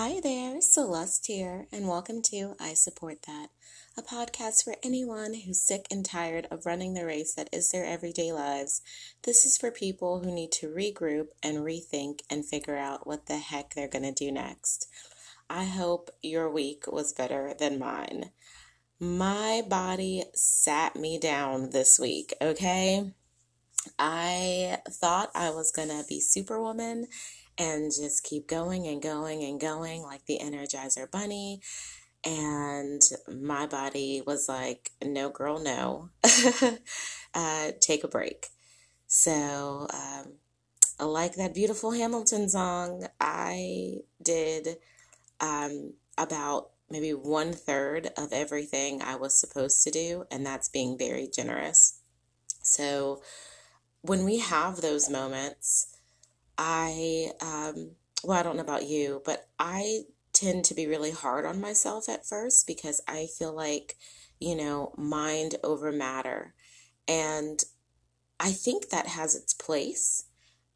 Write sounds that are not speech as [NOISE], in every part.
Hi there, Celeste here, and welcome to I Support That, a podcast for anyone who's sick and tired of running the race that is their everyday lives. This is for people who need to regroup and rethink and figure out what the heck they're going to do next. I hope your week was better than mine. My body sat me down this week, okay? I thought I was going to be Superwoman and just keep going and going and going like the Energizer Bunny. And my body was like, no, girl, no. [LAUGHS] uh, take a break. So, um, like that beautiful Hamilton song, I did um, about maybe one third of everything I was supposed to do, and that's being very generous. So, when we have those moments, I, um, well, I don't know about you, but I tend to be really hard on myself at first because I feel like, you know, mind over matter. And I think that has its place.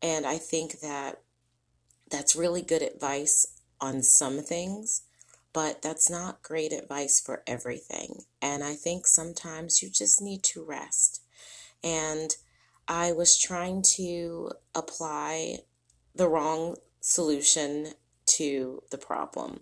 And I think that that's really good advice on some things, but that's not great advice for everything. And I think sometimes you just need to rest. And I was trying to apply the wrong solution to the problem.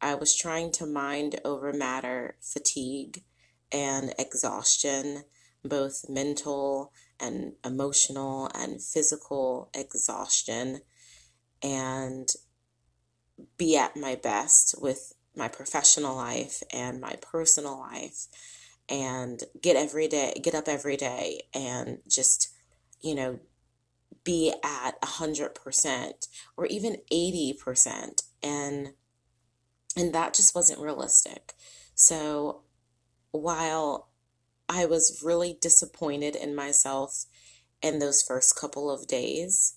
I was trying to mind over matter fatigue and exhaustion, both mental and emotional and physical exhaustion, and be at my best with my professional life and my personal life and get every day get up every day and just you know be at 100% or even 80% and and that just wasn't realistic. So while I was really disappointed in myself in those first couple of days,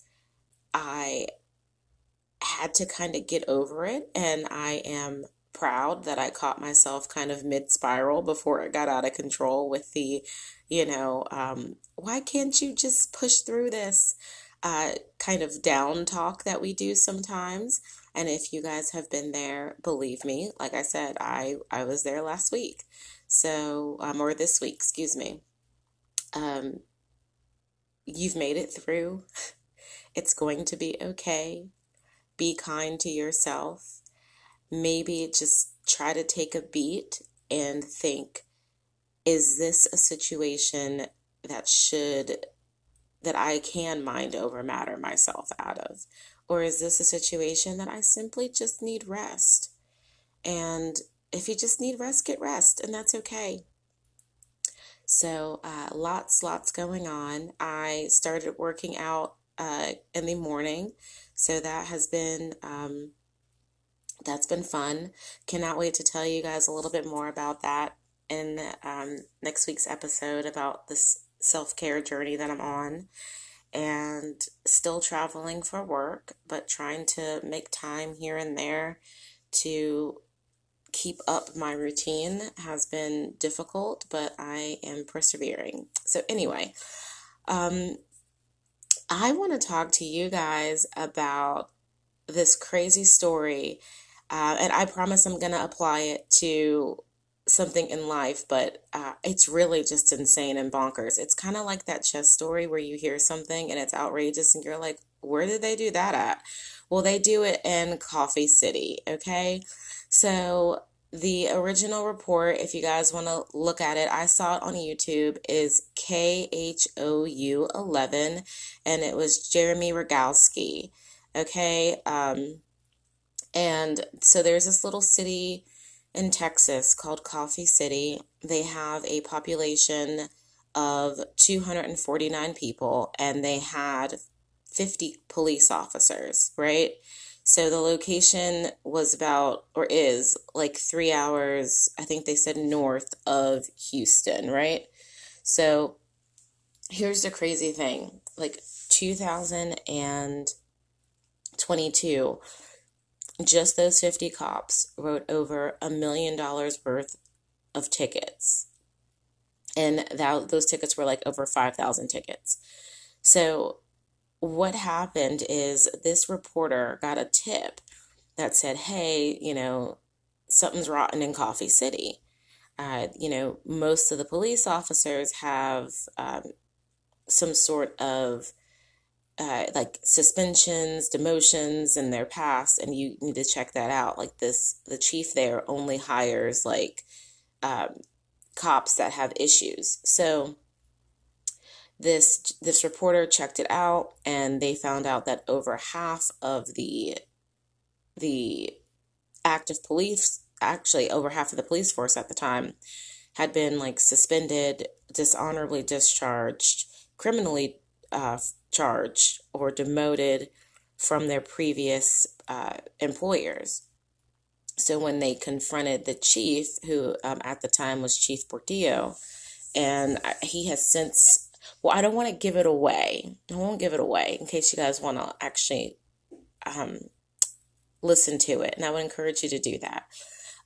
I had to kind of get over it and I am proud that I caught myself kind of mid spiral before it got out of control with the, you know, um, why can't you just push through this uh, kind of down talk that we do sometimes. And if you guys have been there, believe me, like I said, I, I was there last week. So, um, or this week, excuse me. Um, you've made it through. [LAUGHS] It's going to be okay. Be kind to yourself. Maybe just try to take a beat and think is this a situation that should that I can mind over matter myself out of? Or is this a situation that I simply just need rest? And if you just need rest, get rest, and that's okay. So, uh, lots, lots going on. I started working out uh, in the morning, so that has been um, that's been fun. Cannot wait to tell you guys a little bit more about that in um, next week's episode about this self care journey that I'm on and still traveling for work, but trying to make time here and there to keep up my routine has been difficult, but I am persevering. So, anyway, um, I want to talk to you guys about this crazy story, uh, and I promise I'm going to apply it to something in life, but uh, it's really just insane and bonkers. It's kind of like that chess story where you hear something and it's outrageous and you're like, where did they do that at? Well, they do it in Coffee City, okay? So the original report, if you guys want to look at it, I saw it on YouTube, is KHOU 11, and it was Jeremy Rogalski, okay? Um, and so there's this little city in Texas called Coffee City. They have a population of 249 people and they had 50 police officers, right? So the location was about, or is, like three hours, I think they said north of Houston, right? So here's the crazy thing like 2022, just those 50 cops wrote over a million dollars worth of tickets. And that, those tickets were like over 5,000 tickets. So, what happened is this reporter got a tip that said, hey, you know, something's rotten in Coffee City. Uh, you know, most of the police officers have um, some sort of uh, like suspensions, demotions in their past, and you need to check that out. Like this, the chief there only hires like um, cops that have issues. So this this reporter checked it out, and they found out that over half of the the active police, actually over half of the police force at the time, had been like suspended, dishonorably discharged, criminally uh, charged, or demoted from their previous uh, employers. So when they confronted the chief, who um, at the time was Chief Portillo, and he has since, well, I don't want to give it away. I won't give it away in case you guys want to actually um, listen to it. And I would encourage you to do that.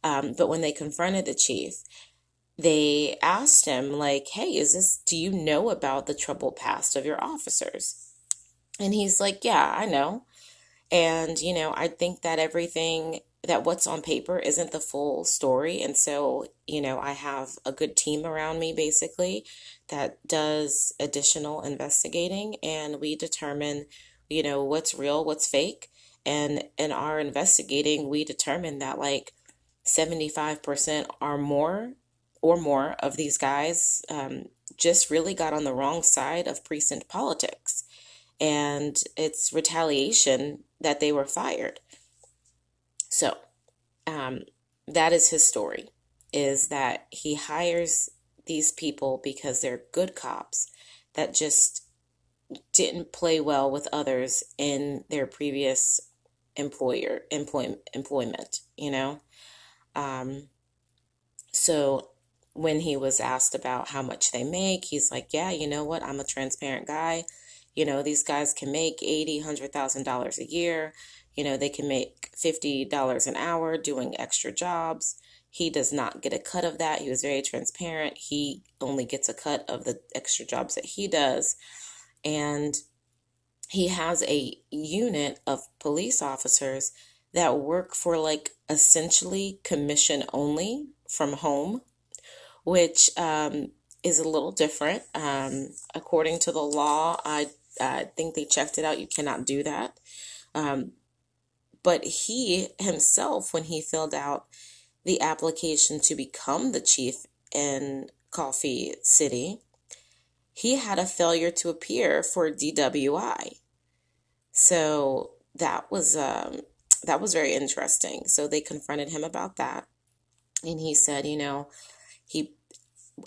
Um, but when they confronted the chief, they asked him, like, hey, is this, do you know about the troubled past of your officers? And he's like, yeah, I know. And, you know, I think that everything that what's on paper isn't the full story. And so, you know, I have a good team around me basically that does additional investigating and we determine, you know, what's real, what's fake. And in our investigating, we determine that like 75% or more or more of these guys um, just really got on the wrong side of precinct politics. And it's retaliation that they were fired. So um, that is his story, is that he hires these people because they're good cops that just didn't play well with others in their previous employer employ, employment you know um, so when he was asked about how much they make he's like yeah you know what? I'm a transparent guy. You know these guys can make eighty hundred thousand dollars a year. You know they can make fifty dollars an hour doing extra jobs. He does not get a cut of that. He was very transparent. He only gets a cut of the extra jobs that he does. And he has a unit of police officers that work for like essentially commission only from home, which um, is a little different. Um, according to the law, I, I think they checked it out. You cannot do that. Um, but he himself, when he filled out the application to become the chief in Coffee City, he had a failure to appear for DWI. So that was um, that was very interesting. So they confronted him about that, and he said, you know, he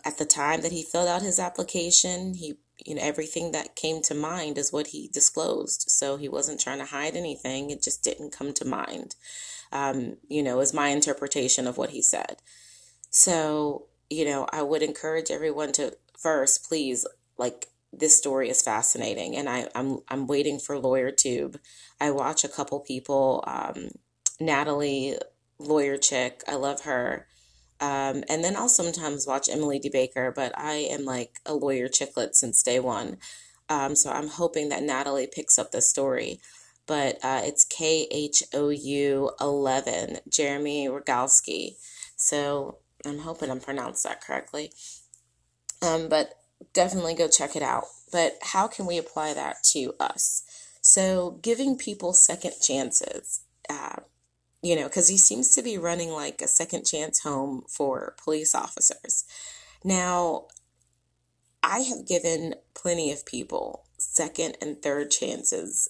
at the time that he filled out his application, he you know everything that came to mind is what he disclosed. So he wasn't trying to hide anything; it just didn't come to mind. Um, you know, is my interpretation of what he said. So you know, I would encourage everyone to first, please, like this story is fascinating and I, I'm I'm waiting for Lawyer Tube. I watch a couple people, um, Natalie, lawyer chick, I love her. Um, and then I'll sometimes watch Emily D. Baker, but I am like a lawyer chicklet since day one. Um, so I'm hoping that Natalie picks up the story. But uh, it's K H O U 11, Jeremy Rogalski. So I'm hoping I'm pronounced that correctly. Um, but definitely go check it out. But how can we apply that to us? So, giving people second chances, uh, you know, because he seems to be running like a second chance home for police officers. Now, I have given plenty of people second and third chances,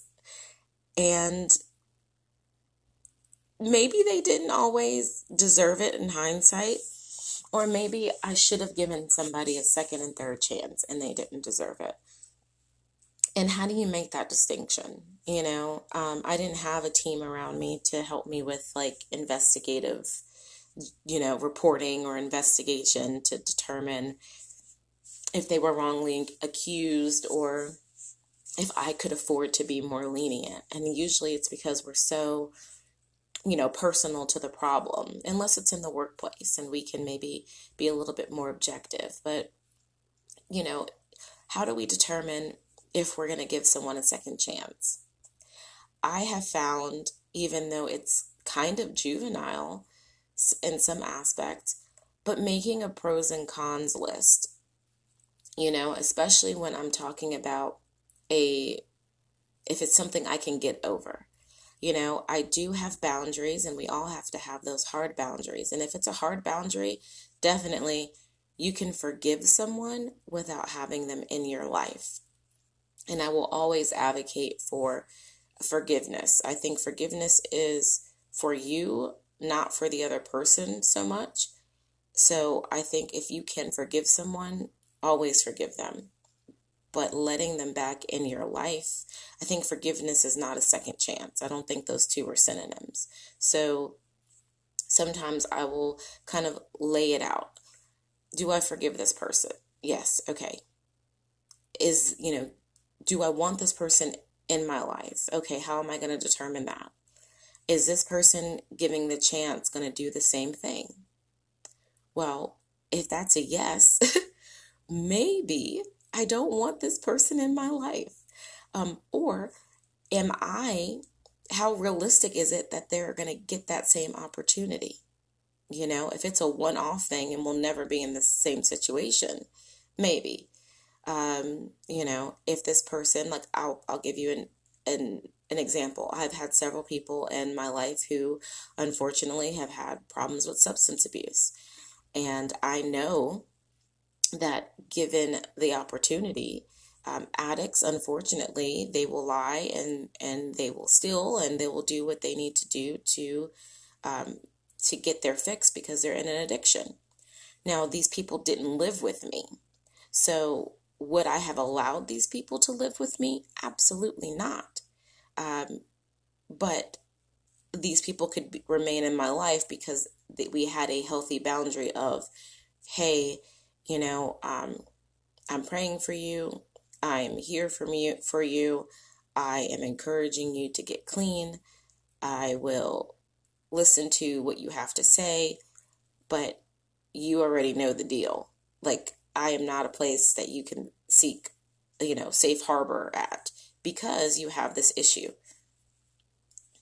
and maybe they didn't always deserve it in hindsight or maybe I should have given somebody a second and third chance and they didn't deserve it. And how do you make that distinction? You know, um, I didn't have a team around me to help me with like investigative, you know, reporting or investigation to determine if they were wrongly accused or if I could afford to be more lenient. And usually it's because we're so you know, personal to the problem, unless it's in the workplace and we can maybe be a little bit more objective. But, you know, how do we determine if we're going to give someone a second chance? I have found, even though it's kind of juvenile in some aspects, but making a pros and cons list, you know, especially when I'm talking about a, if it's something I can get over. You know, I do have boundaries and we all have to have those hard boundaries. And if it's a hard boundary, definitely you can forgive someone without having them in your life. And I will always advocate for forgiveness. I think forgiveness is for you, not for the other person so much. So I think if you can forgive someone, always forgive them. But letting them back in your life, I think forgiveness is not a second chance. I don't think those two are synonyms. So sometimes I will kind of lay it out. Do I forgive this person? Yes. Okay. Is, you know, do I want this person in my life? Okay, how am I going to determine that? Is this person giving the chance going to do the same thing? Well, if that's a yes, [LAUGHS] maybe I don't want this person in my life. Um, or am I, how realistic is it that they're going to get that same opportunity? You know, if it's a one off thing and we'll never be in the same situation, maybe um, you know, if this person, like I'll, I'll give you an, an, an example. I've had several people in my life who unfortunately have had problems with substance abuse. And I know that given the opportunity, um, addicts, unfortunately, they will lie and, and they will steal and they will do what they need to do to, um, to get their fix because they're in an addiction. Now, these people didn't live with me. So would I have allowed these people to live with me? Absolutely not. Um, but these people could be, remain in my life because we had a healthy boundary of, hey, you know, um, I'm praying for you. I am here for me for you. I am encouraging you to get clean. I will listen to what you have to say, but you already know the deal. Like I am not a place that you can seek, you know, safe harbor at because you have this issue.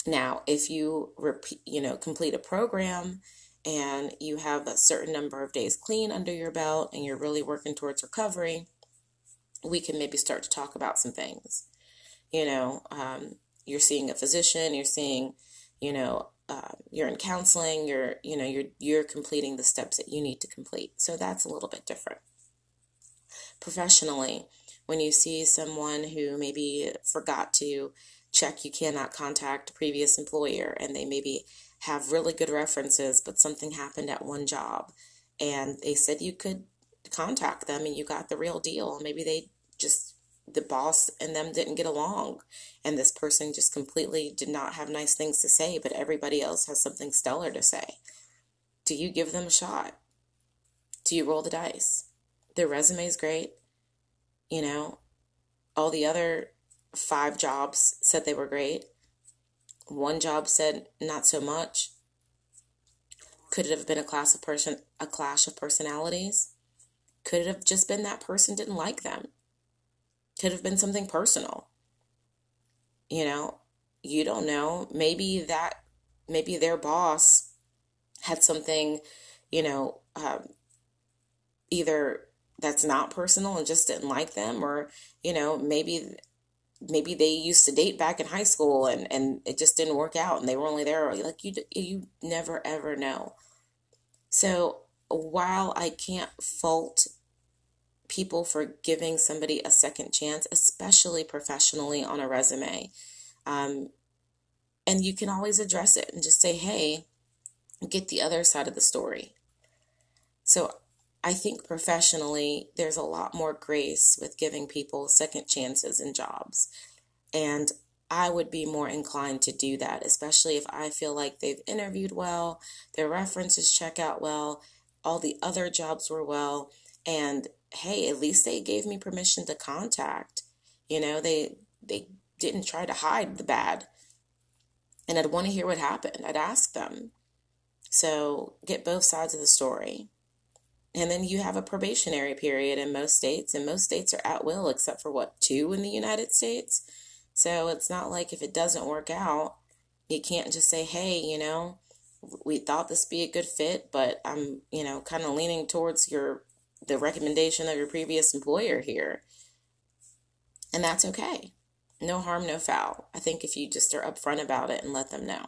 Now, if you repeat, you know, complete a program and you have a certain number of days clean under your belt and you're really working towards recovery, we can maybe start to talk about some things. You know, um, you're seeing a physician, you're seeing, you know, uh, you're in counseling, you're, you know, you're you're completing the steps that you need to complete. So that's a little bit different professionally. When you see someone who maybe forgot to check you cannot contact previous employer and they maybe have really good references but something happened at one job and they said you could contact them and you got the real deal. Maybe they just the boss and them didn't get along and this person just completely did not have nice things to say but everybody else has something stellar to say. Do you give them a shot? Do you roll the dice their resume is great. You know, all the other five jobs said they were great. One job said not so much. Could it have been a class of person a clash of personalities? Could it have just been that person didn't like them? Could have been something personal. You know, you don't know. Maybe that maybe their boss had something, you know, um, either that's not personal and just didn't like them or you know maybe maybe they used to date back in high school and and it just didn't work out and they were only there like you you never ever know. So while i can't fault people for giving somebody a second chance especially professionally on a resume um, and you can always address it and just say hey get the other side of the story. So I think professionally, there's a lot more grace with giving people second chances in jobs. And I would be more inclined to do that, especially if I feel like they've interviewed well, their references check out well, all the other jobs were well, and hey, at least they gave me permission to contact. You know, they they didn't try to hide the bad. And I'd want to hear what happened. I'd ask them. So get both sides of the story. And then you have a probationary period in most states, and most states are at will, except for what, two in the United States? So it's not like if it doesn't work out, You can't just say, hey, you know, we thought this be a good fit, but I'm, you know, kind of leaning towards your the recommendation of your previous employer here. And that's okay. No harm, no foul. I think if you just are upfront about it and let them know.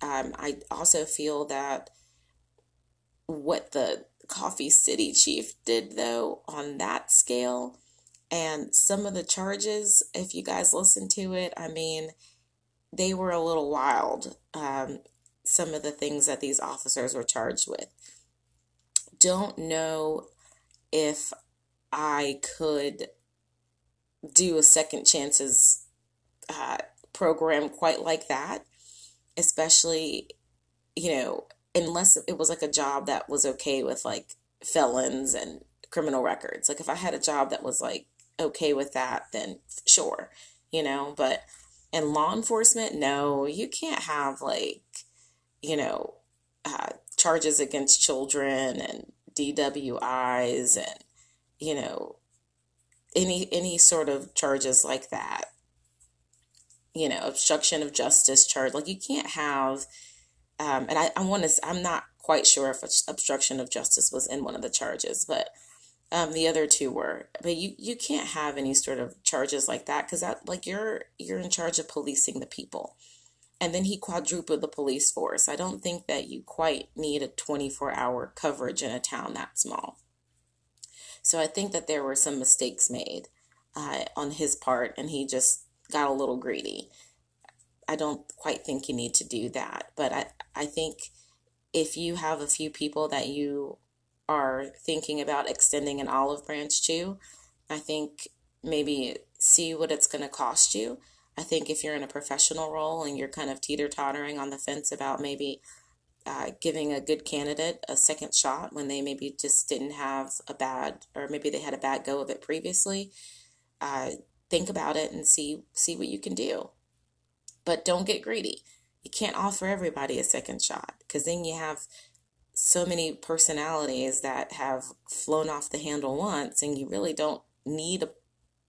Um, I also feel that what the Coffee City chief did, though, on that scale, and some of the charges, if you guys listen to it, I mean, they were a little wild. Um, some of the things that these officers were charged with. Don't know if I could do a second chances uh, program quite like that, especially, you know, unless it was like a job that was okay with like felons and criminal records. Like if I had a job that was like okay with that, then sure, you know, but in law enforcement, no, you can't have like, you know, uh, charges against children and DWIs and, you know, any any sort of charges like that. You know obstruction of justice charge. Like you can't have um, and I, I want to I'm not quite sure if obstruction of justice was in one of the charges but um, the other two were. But you you can't have any sort of charges like that because that like you're you're in charge of policing the people. And then he quadrupled the police force. I don't think that you quite need a 24 hour coverage in a town that small. So I think that there were some mistakes made uh, on his part, and he just got a little greedy. I don't quite think you need to do that, but I, I think if you have a few people that you are thinking about extending an olive branch to, I think maybe see what it's going to cost you. I think if you're in a professional role and you're kind of teeter tottering on the fence about maybe uh, giving a good candidate a second shot when they maybe just didn't have a bad or maybe they had a bad go of it previously uh, think about it and see see what you can do but don't get greedy. You can't offer everybody a second shot because then you have so many personalities that have flown off the handle once and you really don't need a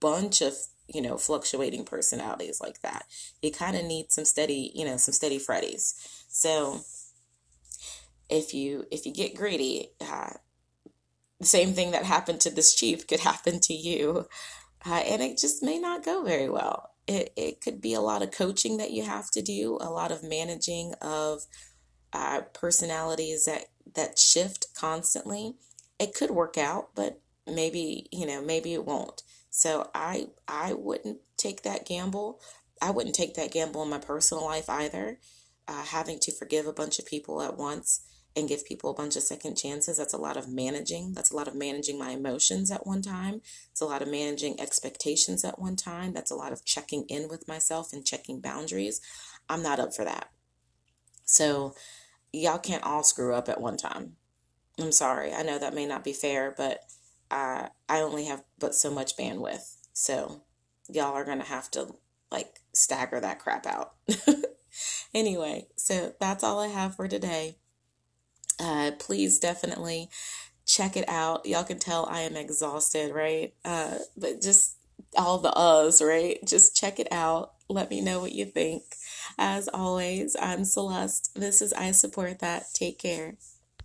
bunch of you know fluctuating personalities like that. You kind of need some steady you know some steady freddies. So if you if you get greedy, uh, the same thing that happened to this chief could [LAUGHS] happen to you, uh, and it just may not go very well. It it could be a lot of coaching that you have to do, a lot of managing of uh, personalities that that shift constantly. It could work out, but maybe you know maybe it won't. So I I wouldn't take that gamble. I wouldn't take that gamble in my personal life either. Uh, having to forgive a bunch of people at once and give people a bunch of second chances. That's a lot of managing. That's a lot of managing my emotions at one time. It's a lot of managing expectations at one time. That's a lot of checking in with myself and checking boundaries. I'm not up for that. So, y'all can't all screw up at one time. I'm sorry. I know that may not be fair, but uh, I only have but so much bandwidth. So, y'all are going to have to like stagger that crap out. [LAUGHS] anyway, so that's all I have for today uh, please definitely check it out. Y'all can tell I am exhausted, right? Uh, but just all the us, right? Just check it out. Let me know what you think. As always, I'm Celeste. This is I Support That. Take care.